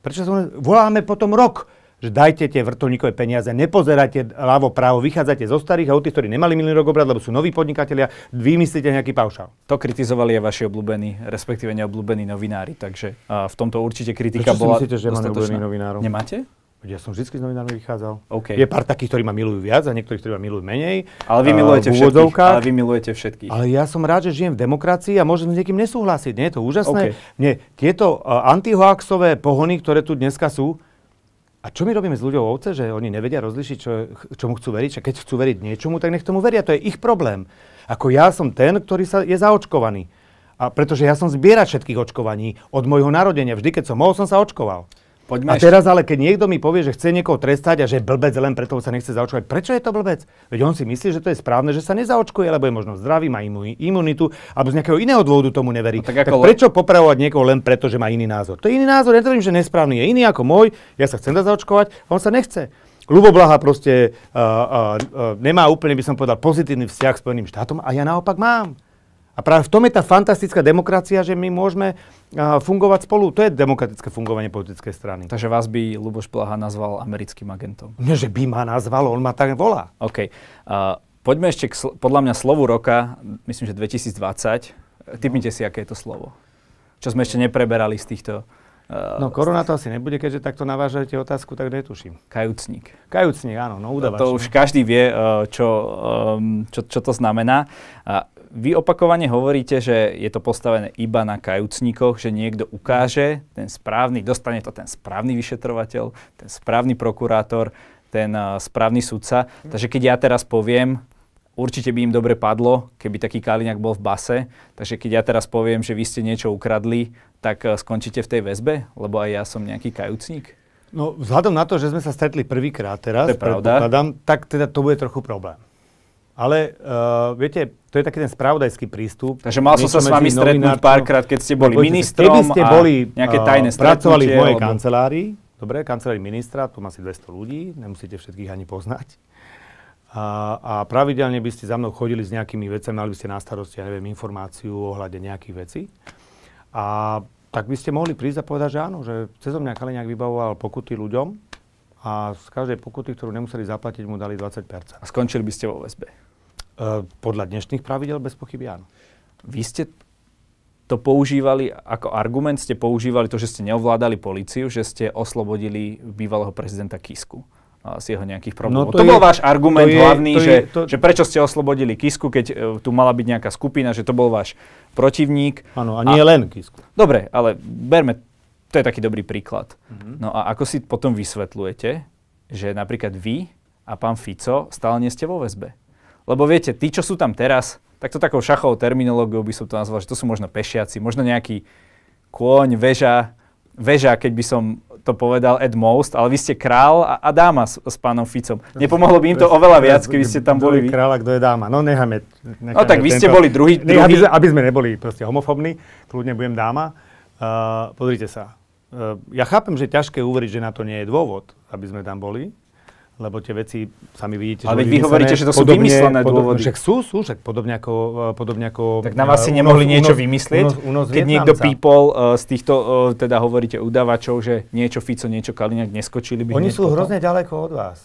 Prečo sa. Voláme potom rok že dajte tie vrtulníkové peniaze, nepozerajte ľavo, právo, vychádzajte zo starých od tých, ktorí nemali minulý rok obrad, lebo sú noví podnikatelia, vymyslíte nejaký paušal. To kritizovali aj vaši obľúbení, respektíve neobľúbení novinári, takže v tomto určite kritika Prečo bola si myslíte, že mám novinárov? Nemáte? Ja som vždy s novinármi vychádzal. Okay. Je pár takých, ktorí ma milujú viac a niektorí, ktorí ma milujú menej. Ale vy milujete uh, všetkých. Ale vy milujete všetkých. Ale ja som rád, že žijem v demokracii a môžem s niekým nesúhlasiť. Nie je to úžasné? Okay. Nie, tieto uh, antihoaxové pohony, ktoré tu dneska sú, a čo my robíme s ľuďou ovce, že oni nevedia rozlišiť, čo, čomu chcú veriť? A keď chcú veriť niečomu, tak nech tomu veria. To je ich problém. Ako ja som ten, ktorý sa je zaočkovaný. A pretože ja som zbierať všetkých očkovaní od môjho narodenia. Vždy, keď som mohol, som sa očkoval. Poďme a teraz ale, keď niekto mi povie, že chce niekoho trestať a že je blbec len preto sa nechce zaočkovať, prečo je to blbec? Veď on si myslí, že to je správne, že sa nezaočkuje, lebo je možno zdravý, má imunitu, alebo z nejakého iného dôvodu tomu neverí. No, tak, tak prečo popravovať niekoho len preto, že má iný názor? To je iný názor, ja netvrdím, že nesprávny je iný ako môj, ja sa chcem zaočkovať, a on sa nechce. Ľuboblaha proste uh, uh, uh, nemá úplne, by som povedal, pozitívny vzťah s Spojeným štátom a ja naopak mám. A práve v tom je tá fantastická demokracia, že my môžeme uh, fungovať spolu. To je demokratické fungovanie politickej strany. Takže vás by Luboš Blaha nazval americkým agentom? Nie, že by ma nazval, on ma tak volá. OK. Uh, poďme ešte k, sl- podľa mňa slovu roka, myslím, že 2020. Typnite si, aké je to slovo. Čo sme ešte nepreberali z týchto... Uh, no korona to asi nebude, keďže takto navážate otázku, tak netuším. Kajúcnik. Kajúcnik, áno, no udavač. To, to už každý vie, uh, čo, um, čo, čo to znamená. Vy opakovane hovoríte, že je to postavené iba na kajúcnikoch, že niekto ukáže, ten správny, dostane to ten správny vyšetrovateľ, ten správny prokurátor, ten uh, správny sudca. Takže keď ja teraz poviem, určite by im dobre padlo, keby taký Kaliňák bol v base. Takže keď ja teraz poviem, že vy ste niečo ukradli, tak uh, skončíte v tej väzbe, lebo aj ja som nejaký kajúcnik? No, vzhľadom na to, že sme sa stretli prvýkrát teraz, to je pravda. tak teda to bude trochu problém. Ale uh, viete, to je taký ten spravodajský prístup. Takže mal som sa s vami stretnúť párkrát, keď ste boli ministrom keby ste boli, a nejaké eh, tajné uh, pracovali v mojej alebo... kancelárii, dobre, kancelárii ministra, tu má asi 200 ľudí, nemusíte všetkých ani poznať. A, a pravidelne by ste za mnou chodili s nejakými vecami, mali by ste na starosti, ja neviem, informáciu ohľade nejakých vecí. A tak by ste mohli prísť a povedať, že áno, že cezom mňa Kaliňák vybavoval pokuty ľuďom a z každej pokuty, ktorú nemuseli zaplatiť, mu dali 20%. A skončili by ste vo väzbe? Eh, podľa dnešných pravidel bez pochyby áno. Vy ste to používali ako argument, ste používali to, že ste neovládali policiu, že ste oslobodili bývalého prezidenta Kisku z jeho nejakých problémov. No to, to je, bol váš argument to je, hlavný, to že, je, to... že prečo ste oslobodili Kisku, keď uh, tu mala byť nejaká skupina, že to bol váš protivník. Áno, a nie a, len Kisku. Dobre, ale berme, to je taký dobrý príklad. Mm-hmm. No a ako si potom vysvetľujete, že napríklad vy a pán Fico stále nie ste vo väzbe? Lebo viete, tí, čo sú tam teraz, tak to takou šachovou terminológiou by som to nazval, že to sú možno pešiaci, možno nejaký kôň, väža, väža, keď by som to povedal at most, ale vy ste král a, a dáma s, s pánom Ficom. Nepomohlo by im to oveľa viac, keby ste tam boli vy. Kráľ a kto je dáma. No necháme. necháme no tak vy ste boli druhý. druhý. aby, aby sme neboli proste homofobní, kľudne budem dáma. Uh, pozrite sa. Uh, ja chápem, že je ťažké uveriť, že na to nie je dôvod, aby sme tam boli lebo tie veci sami vidíte, Ale vy hovoríte, že to sú podobne, vymyslené dôvody. Však sú, sú, však podobne ako... Eh, podobne ako tak na vás si nemohli unos, niečo vymyslieť? Unos, unos keď niekto pípol uh, z týchto, uh, teda hovoríte udavačov, že niečo Fico, niečo Kaliňák, neskočili by Oni sú potom? hrozne ďaleko od vás.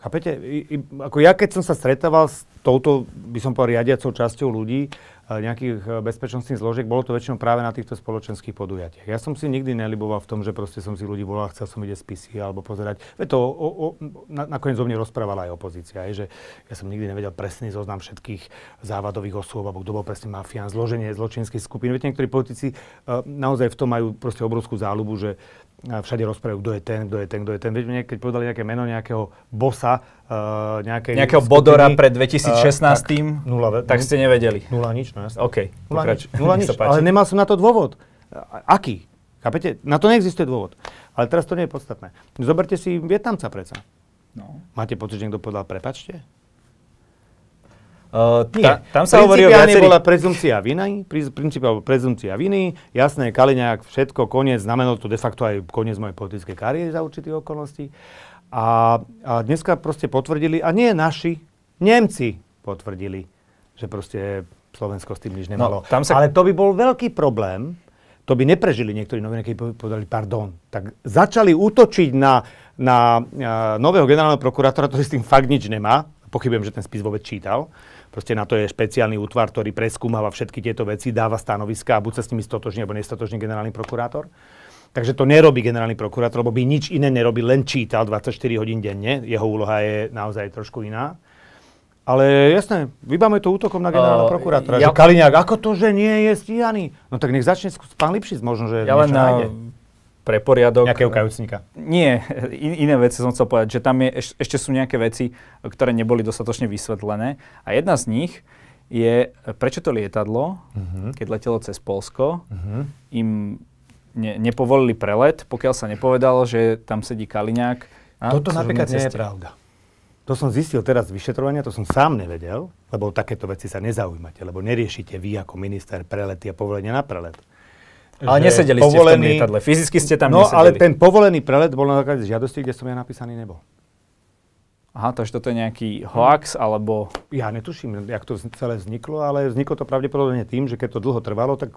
Chápete? I, i, ako ja, keď som sa stretával s touto, by som povedal, riadiacou časťou ľudí, nejakých bezpečnostných zložiek, bolo to väčšinou práve na týchto spoločenských podujatiach. Ja som si nikdy neliboval v tom, že proste som si ľudí volal, chcel som vidieť spisy alebo pozerať. Veď to o, o, na, nakoniec o mne rozprávala aj opozícia, je, že ja som nikdy nevedel presný zoznam všetkých závadových osôb, alebo kto bol presne mafián, zloženie zločinských skupín. Viete, niektorí politici uh, naozaj v tom majú proste obrovskú záľubu, že všade rozprávajú, kto je ten, kto je ten, kto je ten. Viete, keď povedali nejaké meno nejakého bossa, uh, nejakej Nejakého skupiny, bodora pred 2016, uh, tak, nula, tak ste nevedeli. Nula nič, no jasne. OK, nula nič, nula nič ale nemal som na to dôvod. Aký? Chápete? Na to neexistuje dôvod. Ale teraz to nie je podstatné. Zoberte si Vietnamca predsa. No. Máte pocit, že niekto povedal prepačte? Uh, tá, tam sa hovorí o viacerých... bola prezumcia viny, princípe prezumcia viny, jasné, Kaliňák, všetko, koniec, znamenalo to de facto aj koniec mojej politickej kariéry za určitých okolností. A, a dneska proste potvrdili, a nie naši, Nemci potvrdili, že proste Slovensko s tým nič no, nemalo. No, tam sa... Ale to by bol veľký problém, to by neprežili niektorí novinári, keď povedali pardon. Tak začali útočiť na, na, na nového generálneho prokurátora, ktorý s tým fakt nič nemá. Pochybujem, že ten spis vôbec čítal Proste na to je špeciálny útvar, ktorý preskúmava všetky tieto veci, dáva stanoviska a buď sa s nimi stotožní alebo nestotožní generálny prokurátor. Takže to nerobí generálny prokurátor, lebo by nič iné nerobí, len čítal 24 hodín denne. Jeho úloha je naozaj trošku iná. Ale jasné, vybáme to útokom na generálneho uh, prokurátora. Ja... Že Kaliňák, ako to, že nie je stíhaný? No tak nech začne pán Lipšic, možno, že ja len na, pre poriadok. Nejakého kajúcnika? Nie, in, iné veci som chcel povedať, že tam je, eš, ešte sú nejaké veci, ktoré neboli dostatočne vysvetlené. A jedna z nich je, prečo to lietadlo, uh-huh. keď letelo cez Polsko, uh-huh. im ne, nepovolili prelet, pokiaľ sa nepovedalo, že tam sedí Kaliňák. Toto napríklad nie je pravda. To som zistil teraz z vyšetrovania, to som sám nevedel, lebo takéto veci sa nezaujímate, lebo neriešite vy ako minister prelety a povolenia na prelet. Ale nesedeli povolený, ste v tom lietadle, fyzicky ste tam no, nesedeli. ale ten povolený prelet bol na základe žiadosti, kde som ja napísaný nebol. Aha, takže toto je nejaký hoax, alebo... Ja netuším, jak to celé vzniklo, ale vzniklo to pravdepodobne tým, že keď to dlho trvalo, tak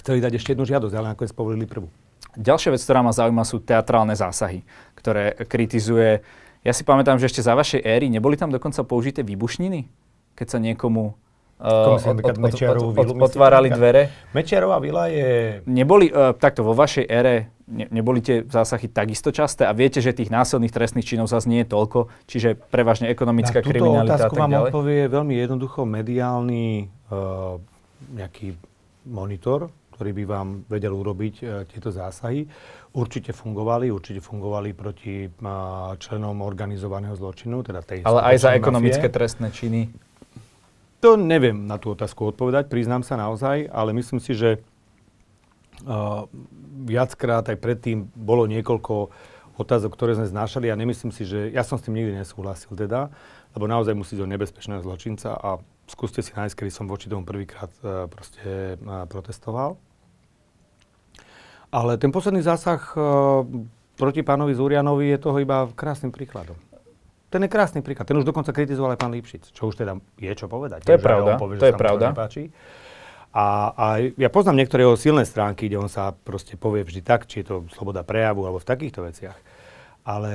chceli dať ešte jednu žiadosť, ale nakoniec povolili prvú. Ďalšia vec, ktorá ma zaujíma, sú teatrálne zásahy, ktoré kritizuje... Ja si pamätám, že ešte za vašej éry neboli tam dokonca použité výbušniny, keď sa niekomu Uh, od, od, od, od, otvárali dvere. Mečiarová vila je... Neboli, uh, takto vo vašej ére, ne, neboli tie zásahy takisto časté a viete, že tých násilných trestných činov zase nie je toľko, čiže prevažne ekonomická Na kriminalita a tak vám odpovie veľmi jednoducho mediálny uh, nejaký monitor, ktorý by vám vedel urobiť uh, tieto zásahy. Určite fungovali, určite fungovali proti uh, členom organizovaného zločinu, teda tej Ale aj za ekonomické mafie. trestné činy to neviem na tú otázku odpovedať, priznám sa naozaj, ale myslím si, že uh, viackrát aj predtým bolo niekoľko otázok, ktoré sme znášali a nemyslím si, že ja som s tým nikdy nesúhlasil teda, lebo naozaj musí do nebezpečného zločinca a skúste si nájsť, kedy som voči tomu prvýkrát uh, proste uh, protestoval. Ale ten posledný zásah uh, proti pánovi Zúrianovi je toho iba krásnym príkladom. Ten je krásny príklad. Ten už dokonca kritizoval aj pán Lipšic, čo už teda je čo povedať. To je pravda, povie, to je pravda. A, a ja poznám niektoré jeho silné stránky, kde on sa proste povie vždy tak, či je to sloboda prejavu alebo v takýchto veciach. Ale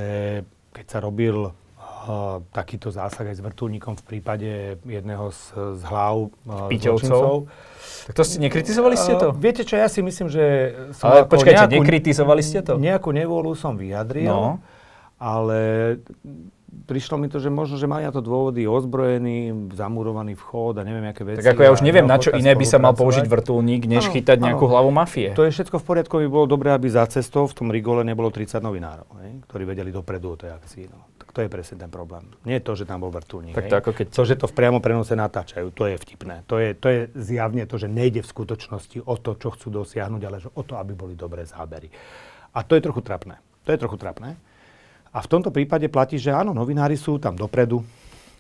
keď sa robil uh, takýto zásah aj s vrtulníkom v prípade jedného z, z hlav uh, tak to ste nekritizovali ste to? Uh, viete čo, ja si myslím, že som Ale počkajte, nejakú, nekritizovali ste to? Nejakú nevôľu som vyjadril, no. ale prišlo mi to, že možno, že mali na to dôvody ozbrojený, zamurovaný vchod a neviem, aké veci. Tak ako ja už neviem, na čo iné by sa mal použiť vrtulník, než ano, chytať nejakú ano. hlavu mafie. To je všetko v poriadku, by bolo dobré, aby za cestou v tom Rigole nebolo 30 novinárov, hej, ktorí vedeli dopredu o tej akcii. No. Tak to je presne ten problém. Nie je to, že tam bol vrtulník. Tak to ako keď... To, že to v priamo prenose natáčajú, to je vtipné. To je, to je zjavne to, že nejde v skutočnosti o to, čo chcú dosiahnuť, ale o to, aby boli dobré zábery. A to je trochu trapné. To je trochu trapné. A v tomto prípade platí, že áno, novinári sú tam dopredu,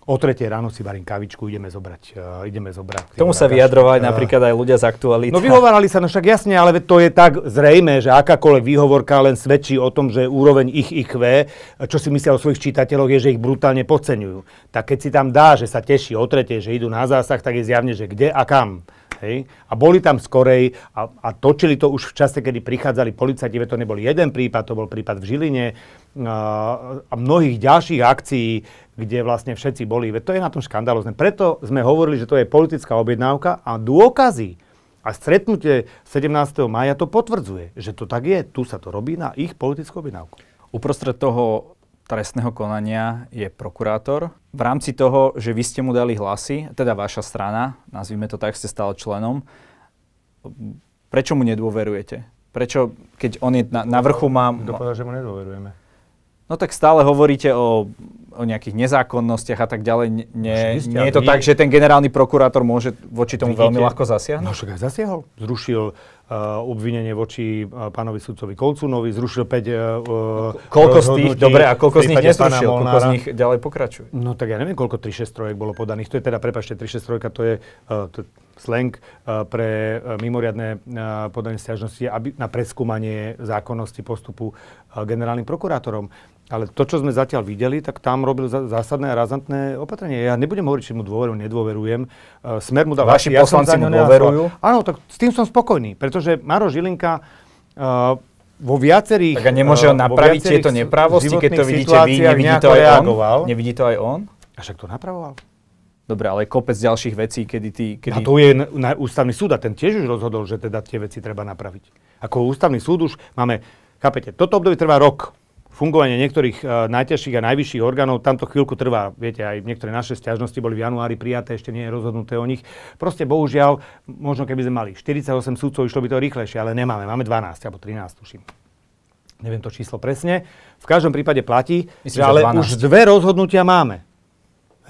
o tretie ráno si varím kavičku, ideme zobrať. Uh, ideme zobrať Tomu sa vyjadrovali uh, napríklad aj ľudia z aktuality. No vyhovárali sa, no však jasne, ale to je tak zrejme, že akákoľvek výhovorka len svedčí o tom, že úroveň ich IQ, čo si myslia o svojich čitateľoch, je, že ich brutálne podceňujú. Tak keď si tam dá, že sa teší o tretie, že idú na zásah, tak je zjavne, že kde a kam. Hej? A boli tam skorej a, a točili to už v čase, kedy prichádzali policajti, to nebol jeden prípad, to bol prípad v Žiline a, a mnohých ďalších akcií, kde vlastne všetci boli. Veď to je na tom škandalozne. Preto sme hovorili, že to je politická objednávka a dôkazy a stretnutie 17. maja to potvrdzuje, že to tak je. Tu sa to robí na ich politickú objednávku. Uprostred toho trestného konania je prokurátor. V rámci toho, že vy ste mu dali hlasy, teda vaša strana, nazvime to tak, ste stále členom, prečo mu nedôverujete? Prečo, keď on je na, na vrchu, má... Kto povedal, že mu nedôverujeme? No tak stále hovoríte o, o nejakých nezákonnostiach a tak ďalej. Nie, nie je to nie. tak, že ten generálny prokurátor môže voči tomu Vidíte, veľmi ľahko zasiahnuť? No však aj zasiahol. Zrušil uh, obvinenie voči uh, pánovi sudcovi Kolcunovi, zrušil 5 uh, Koľko z tých, dobre, a koľko z nich nezrušil? Koľko z nich ďalej pokračuje? No tak ja neviem, koľko 3 trojek bolo podaných. To je teda, prepašte, 3 trojka, to je, uh, to, slang uh, pre uh, mimoriadne uh, podanie stiažnosti aby, na preskúmanie zákonnosti postupu generálnym prokurátorom. Ale to, čo sme zatiaľ videli, tak tam robil zásadné a razantné opatrenie. Ja nebudem hovoriť, či mu dôverujem, nedôverujem. Uh, Smer mu dal Vaši ja poslanci mu dôverujú? Áno, tak s tým som spokojný, pretože Maro Žilinka uh, vo viacerých... Tak a nemôže on napraviť tieto nepravosti, keď to vidíte vy, nevidí to aj reagoval. on? Nevidí to aj on? A však to napravoval. Dobre, ale kopec ďalších vecí, kedy ty... Kedy... A to je na, na ústavný súd a ten tiež už rozhodol, že teda tie veci treba napraviť. Ako ústavný súd už máme, chápete, toto obdobie trvá rok fungovanie niektorých uh, najťažších a najvyšších orgánov, tamto chvíľku trvá, viete, aj niektoré naše stiažnosti boli v januári prijaté, ešte nie je rozhodnuté o nich. Proste bohužiaľ, možno keby sme mali 48 súdcov, išlo by to rýchlejšie, ale nemáme, máme 12 alebo 13, tuším. Neviem to číslo presne. V každom prípade platí, Myslím, že ale 12. už dve rozhodnutia máme.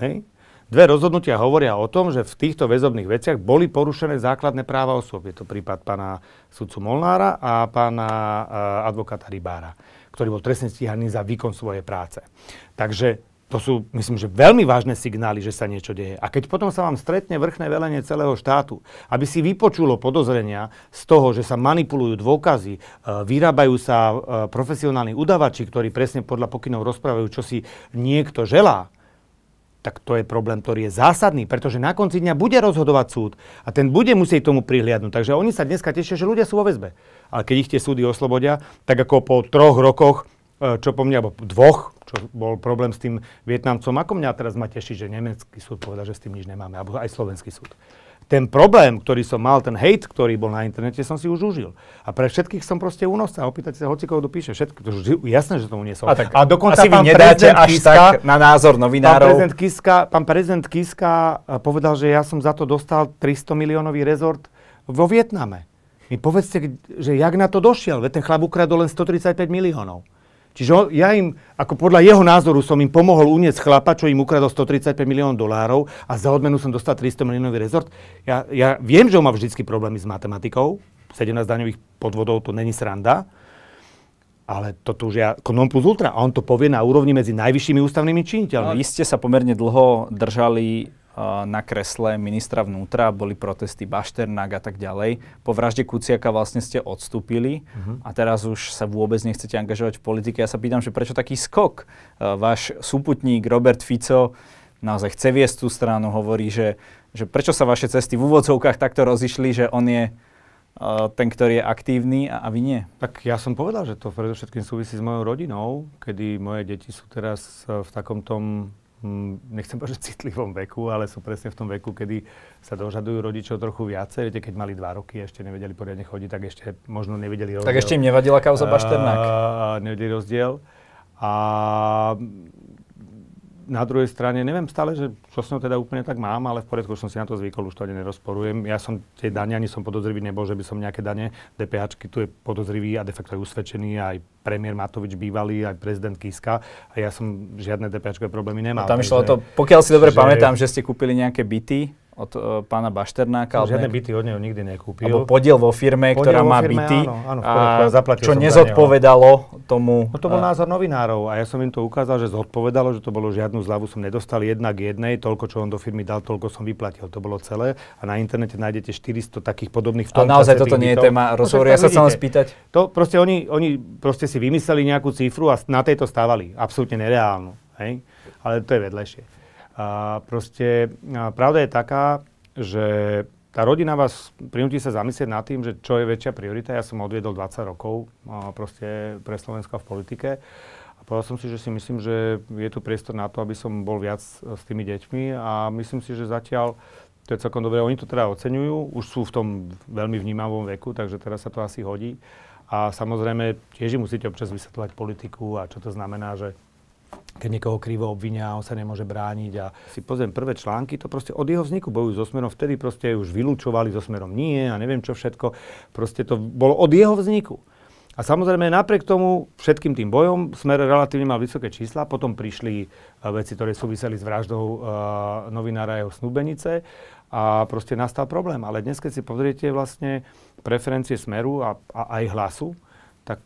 Hej? Dve rozhodnutia hovoria o tom, že v týchto väzobných veciach boli porušené základné práva osôb. Je to prípad pána sudcu Molnára a pána uh, advokáta Rybára ktorý bol trestne stíhaný za výkon svojej práce. Takže to sú, myslím, že veľmi vážne signály, že sa niečo deje. A keď potom sa vám stretne vrchné velenie celého štátu, aby si vypočulo podozrenia z toho, že sa manipulujú dôkazy, e, vyrábajú sa e, profesionálni udavači, ktorí presne podľa pokynov rozprávajú, čo si niekto želá, tak to je problém, ktorý je zásadný, pretože na konci dňa bude rozhodovať súd a ten bude musieť tomu prihliadnúť. Takže oni sa dneska tešia, že ľudia sú vo väzbe. Ale keď ich tie súdy oslobodia, tak ako po troch rokoch, e, čo po mňa, alebo dvoch, čo bol problém s tým Vietnamcom, ako mňa teraz ma teší, že nemecký súd povedal, že s tým nič nemáme, alebo aj slovenský súd ten problém, ktorý som mal, ten hate, ktorý bol na internete, som si už užil. A pre všetkých som proste únosca. Opýtate sa, hoci koho dopíše. Všetko, to jasné, že tomu nie som. A, tak, a dokonca asi vy nedáte až Kiska, tak na názor novinárov. Pán prezident, Kiska, pán prezident Kiska eh, povedal, že ja som za to dostal 300 miliónový rezort vo Vietname. Mi povedzte, že jak na to došiel, veď ten chlap ukradol len 135 miliónov. Čiže ja im, ako podľa jeho názoru som im pomohol uniesť chlapa, čo im ukradol 135 miliónov dolárov a za odmenu som dostal 300 miliónový rezort. Ja, ja viem, že on má vždycky problémy s matematikou, 17 daňových podvodov to není sranda, ale toto už je ako non plus ultra. A on to povie na úrovni medzi najvyššími ústavnými činiteľmi. No, vy ste sa pomerne dlho držali na kresle ministra vnútra, boli protesty Bašternák a tak ďalej. Po vražde Kuciaka vlastne ste odstúpili uh-huh. a teraz už sa vôbec nechcete angažovať v politike. Ja sa pýtam, že prečo taký skok? Váš súputník Robert Fico naozaj chce viesť tú stranu, hovorí, že, že prečo sa vaše cesty v úvodzovkách takto rozišli, že on je ten, ktorý je aktívny a, a vy nie? Tak ja som povedal, že to predovšetkým súvisí s mojou rodinou, kedy moje deti sú teraz v takom tom nechcem povedať citlivom veku, ale sú presne v tom veku, kedy sa dožadujú rodičov trochu viacej. Viete, keď mali dva roky, ešte nevedeli poriadne chodiť, tak ešte možno nevedeli rozdiel. Tak ešte im nevadila kauza Bašternák. nevedeli rozdiel. A na druhej strane, neviem stále, že čo som teda úplne tak mám, ale v poriadku som si na to zvykol, už to ani nerozporujem. Ja som tie dane, ani som podozrivý nebol, že by som nejaké dane, DPH tu je podozrivý a de facto je usvedčený aj premiér Matovič bývalý, aj prezident Kiska a ja som žiadne DPH problémy nemal. A tam išlo o to, pokiaľ si dobre že... pamätám, že ste kúpili nejaké byty, od uh, pána Bašternáka. Žiadne nejak... byty od neho nikdy nekúpil. Alebo podiel vo firme, podiel ktorá vo má firme, byty. Áno, áno, a čo nezodpovedalo tomu... No to bol názor novinárov a ja som im to ukázal, že zodpovedalo, že to bolo žiadnu zľavu som nedostal jednak jednej, toľko, čo on do firmy dal, toľko som vyplatil. To bolo celé a na internete nájdete 400 takých podobných v tom A naozaj toto nie je téma no rozhovoru, ja sa chcem spýtať. To proste oni, oni proste si vymysleli nejakú cifru a na tejto stávali. Absolútne nereálnu. Hej? Ale to je vedlejšie. A proste a pravda je taká, že tá rodina vás prinúti sa zamyslieť nad tým, že čo je väčšia priorita. Ja som odviedol 20 rokov a proste pre Slovensko v politike. A povedal som si, že si myslím, že je tu priestor na to, aby som bol viac s tými deťmi a myslím si, že zatiaľ to je celkom dobré. Oni to teda oceňujú, už sú v tom veľmi vnímavom veku, takže teraz sa to asi hodí. A samozrejme, tiež musíte občas vysvetľovať politiku a čo to znamená, že keď niekoho krivo obvinia, on sa nemôže brániť a si pozriem prvé články, to proste od jeho vzniku bojujú so Smerom, vtedy proste už vylúčovali so Smerom nie a neviem čo všetko, proste to bolo od jeho vzniku. A samozrejme napriek tomu všetkým tým bojom Smer relatívne mal vysoké čísla, potom prišli uh, veci, ktoré súviseli s vraždou uh, novinára a jeho snúbenice a proste nastal problém. Ale dnes, keď si pozriete vlastne preferencie Smeru a, a aj hlasu, tak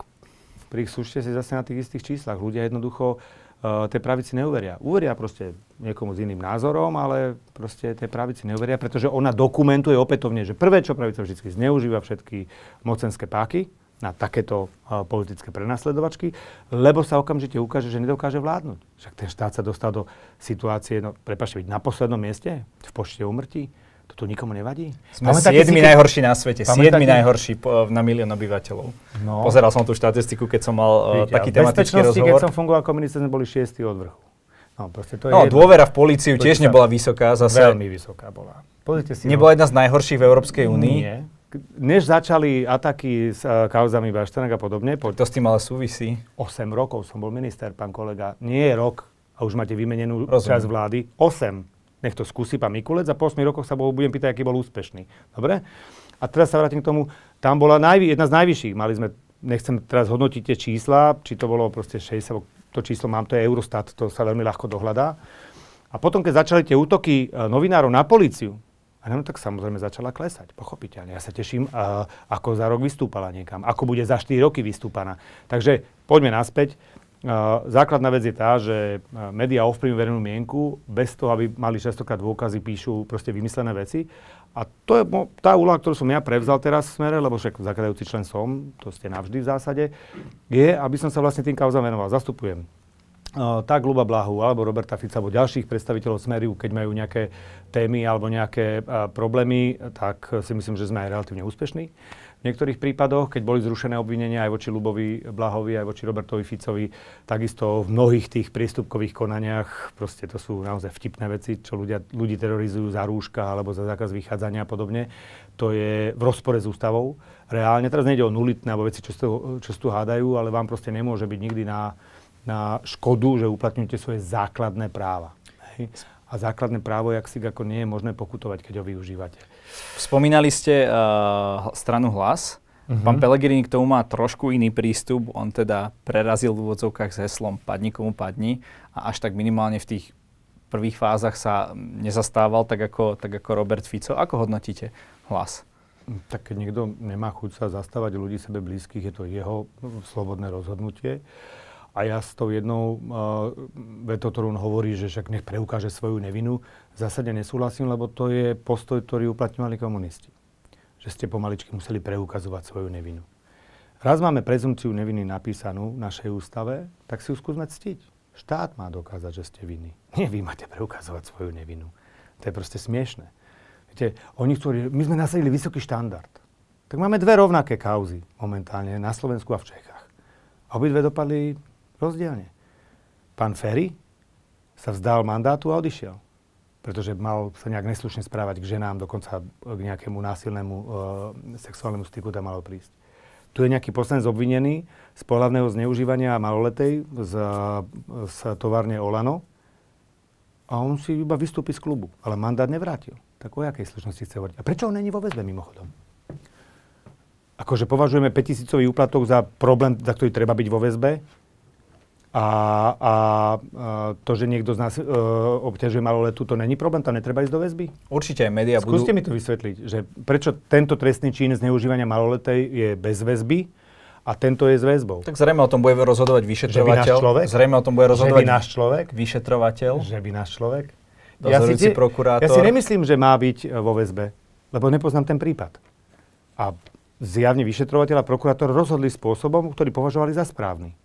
príslušte si zase na tých istých číslach. Ľudia jednoducho uh, tej pravici neuveria. Uveria proste niekomu s iným názorom, ale proste tej pravici neuveria, pretože ona dokumentuje opätovne, že prvé, čo pravica vždy zneužíva všetky mocenské páky, na takéto uh, politické prenasledovačky, lebo sa okamžite ukáže, že nedokáže vládnuť. Však ten štát sa dostal do situácie, no prepašte, byť na poslednom mieste, v počte umrtí. To tu nikomu nevadí? Sme siedmi si, najhorší na svete. Siedmi najhorší po, na milión obyvateľov. No. Pozeral som tú štatistiku, keď som mal uh, taký tematický rozhovor. keď som fungoval ako minister, sme boli šiestí od vrchu. No, to je no dôvera v políciu tiež nebola vysoká. Zase. Veľmi vysoká bola. Pozrite si. Nebola no. jedna z najhorších v Európskej únii? Nie než začali ataky s uh, kauzami Baštenek a podobne. Po... To s tým ale súvisí. 8 rokov som bol minister, pán kolega. Nie je rok a už máte vymenenú Rozumiem. časť vlády. 8. Nech to skúsi pán Mikulec a po 8 rokoch sa budem pýtať, aký bol úspešný. Dobre? A teraz sa vrátim k tomu. Tam bola najvi- jedna z najvyšších. Mali sme, nechcem teraz hodnotiť tie čísla, či to bolo proste 60, to číslo mám, to je Eurostat, to sa veľmi ľahko dohľadá. A potom, keď začali tie útoky uh, novinárov na políciu, a no tak samozrejme začala klesať, pochopiteľne. Ja sa teším, uh, ako za rok vystúpala niekam, ako bude za 4 roky vystúpaná. Takže poďme naspäť. Základná vec je tá, že médiá ovplyvňujú verejnú mienku, bez toho, aby mali častokrát dôkazy, píšu proste vymyslené veci. A to je tá úloha, ktorú som ja prevzal teraz v smere, lebo však zakladajúci člen som, to ste navždy v zásade, je, aby som sa vlastne tým kauzám venoval. Zastupujem tak Luba Blahu alebo Roberta Fica alebo ďalších predstaviteľov Smeru, keď majú nejaké témy alebo nejaké problémy, tak si myslím, že sme aj relatívne úspešní. V niektorých prípadoch, keď boli zrušené obvinenia aj voči Lubovi Blahovi, aj voči Robertovi Ficovi, takisto v mnohých tých priestupkových konaniach, proste to sú naozaj vtipné veci, čo ľudia, ľudí terorizujú za rúška alebo za zákaz vychádzania a podobne. To je v rozpore s ústavou. Reálne, teraz nejde o nulitné alebo veci, čo, čo tu hádajú, ale vám proste nemôže byť nikdy na, na škodu, že uplatňujete svoje základné práva. Hej? A základné právo, jak si ako nie je možné pokutovať, keď ho využívate. Spomínali ste uh, stranu Hlas. Uh-huh. Pán Pelegrini k tomu má trošku iný prístup. On teda prerazil v úvodzovkách s heslom padni komu padni a až tak minimálne v tých prvých fázach sa nezastával tak ako, tak ako Robert Fico. Ako hodnotíte hlas? Tak keď niekto nemá chuť sa zastávať ľudí sebe blízkych, je to jeho slobodné rozhodnutie. Uh, a ja s tou jednou uh, vetou, ktorú on hovorí, že však nech preukáže svoju nevinu, v zásade nesúhlasím, lebo to je postoj, ktorý uplatňovali komunisti. Že ste pomaličky museli preukazovať svoju nevinu. Raz máme prezumciu neviny napísanú v našej ústave, tak si ju skúsme ctiť. Štát má dokázať, že ste vinní. Nie vy máte preukazovať svoju nevinu. To je proste smiešne. Viete, oni chcú, my sme nasadili vysoký štandard. Tak máme dve rovnaké kauzy momentálne na Slovensku a v Čechách. A obidve dopadli Rozdielne. Pán Ferry sa vzdal mandátu a odišiel. Pretože mal sa nejak neslušne správať k ženám, dokonca k nejakému násilnému e, sexuálnemu styku tam malo prísť. Tu je nejaký poslanec obvinený z pohľavného zneužívania maloletej z, z továrne Olano a on si iba vystúpi z klubu, ale mandát nevrátil. Tak o jakej slušnosti chce hovoriť? A prečo on není vo väzbe mimochodom? Akože považujeme 5000 úplatok za problém, za ktorý treba byť vo väzbe? A, a, to, že niekto z nás e, obťažuje maloletu, to není problém? To netreba ísť do väzby? Určite aj médiá budú... Skúste mi to vysvetliť, že prečo tento trestný čin zneužívania maloletej je bez väzby a tento je s väzbou. Tak zrejme o tom bude rozhodovať vyšetrovateľ. Že by náš človek? Zrejme o tom bude rozhodovať že by náš človek? vyšetrovateľ. Že by náš človek? Ja si, prokurátor. Ja si nemyslím, že má byť e, vo väzbe, lebo nepoznám ten prípad. A zjavne vyšetrovateľ a prokurátor rozhodli spôsobom, ktorý považovali za správny.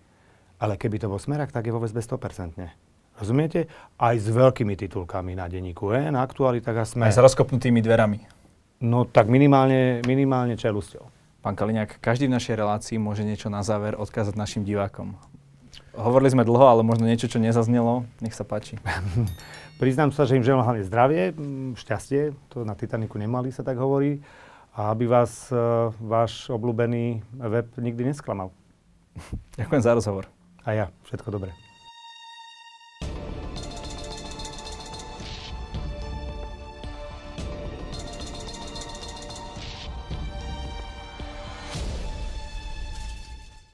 Ale keby to bol smerak, tak je vo väzbe 100%. Rozumiete? Aj s veľkými titulkami na denníku E, na aktualitách a sme. Aj s rozkopnutými dverami. No tak minimálne, minimálne čelusťou. Pán Kaliňák, každý v našej relácii môže niečo na záver odkázať našim divákom. Hovorili sme dlho, ale možno niečo, čo nezaznelo. Nech sa páči. [LAUGHS] Priznám sa, že im želám hlavne zdravie, šťastie, to na Titaniku nemali, sa tak hovorí, a aby vás uh, váš obľúbený web nikdy nesklamal. [LAUGHS] Ďakujem za rozhovor. A ja, všetko dobré.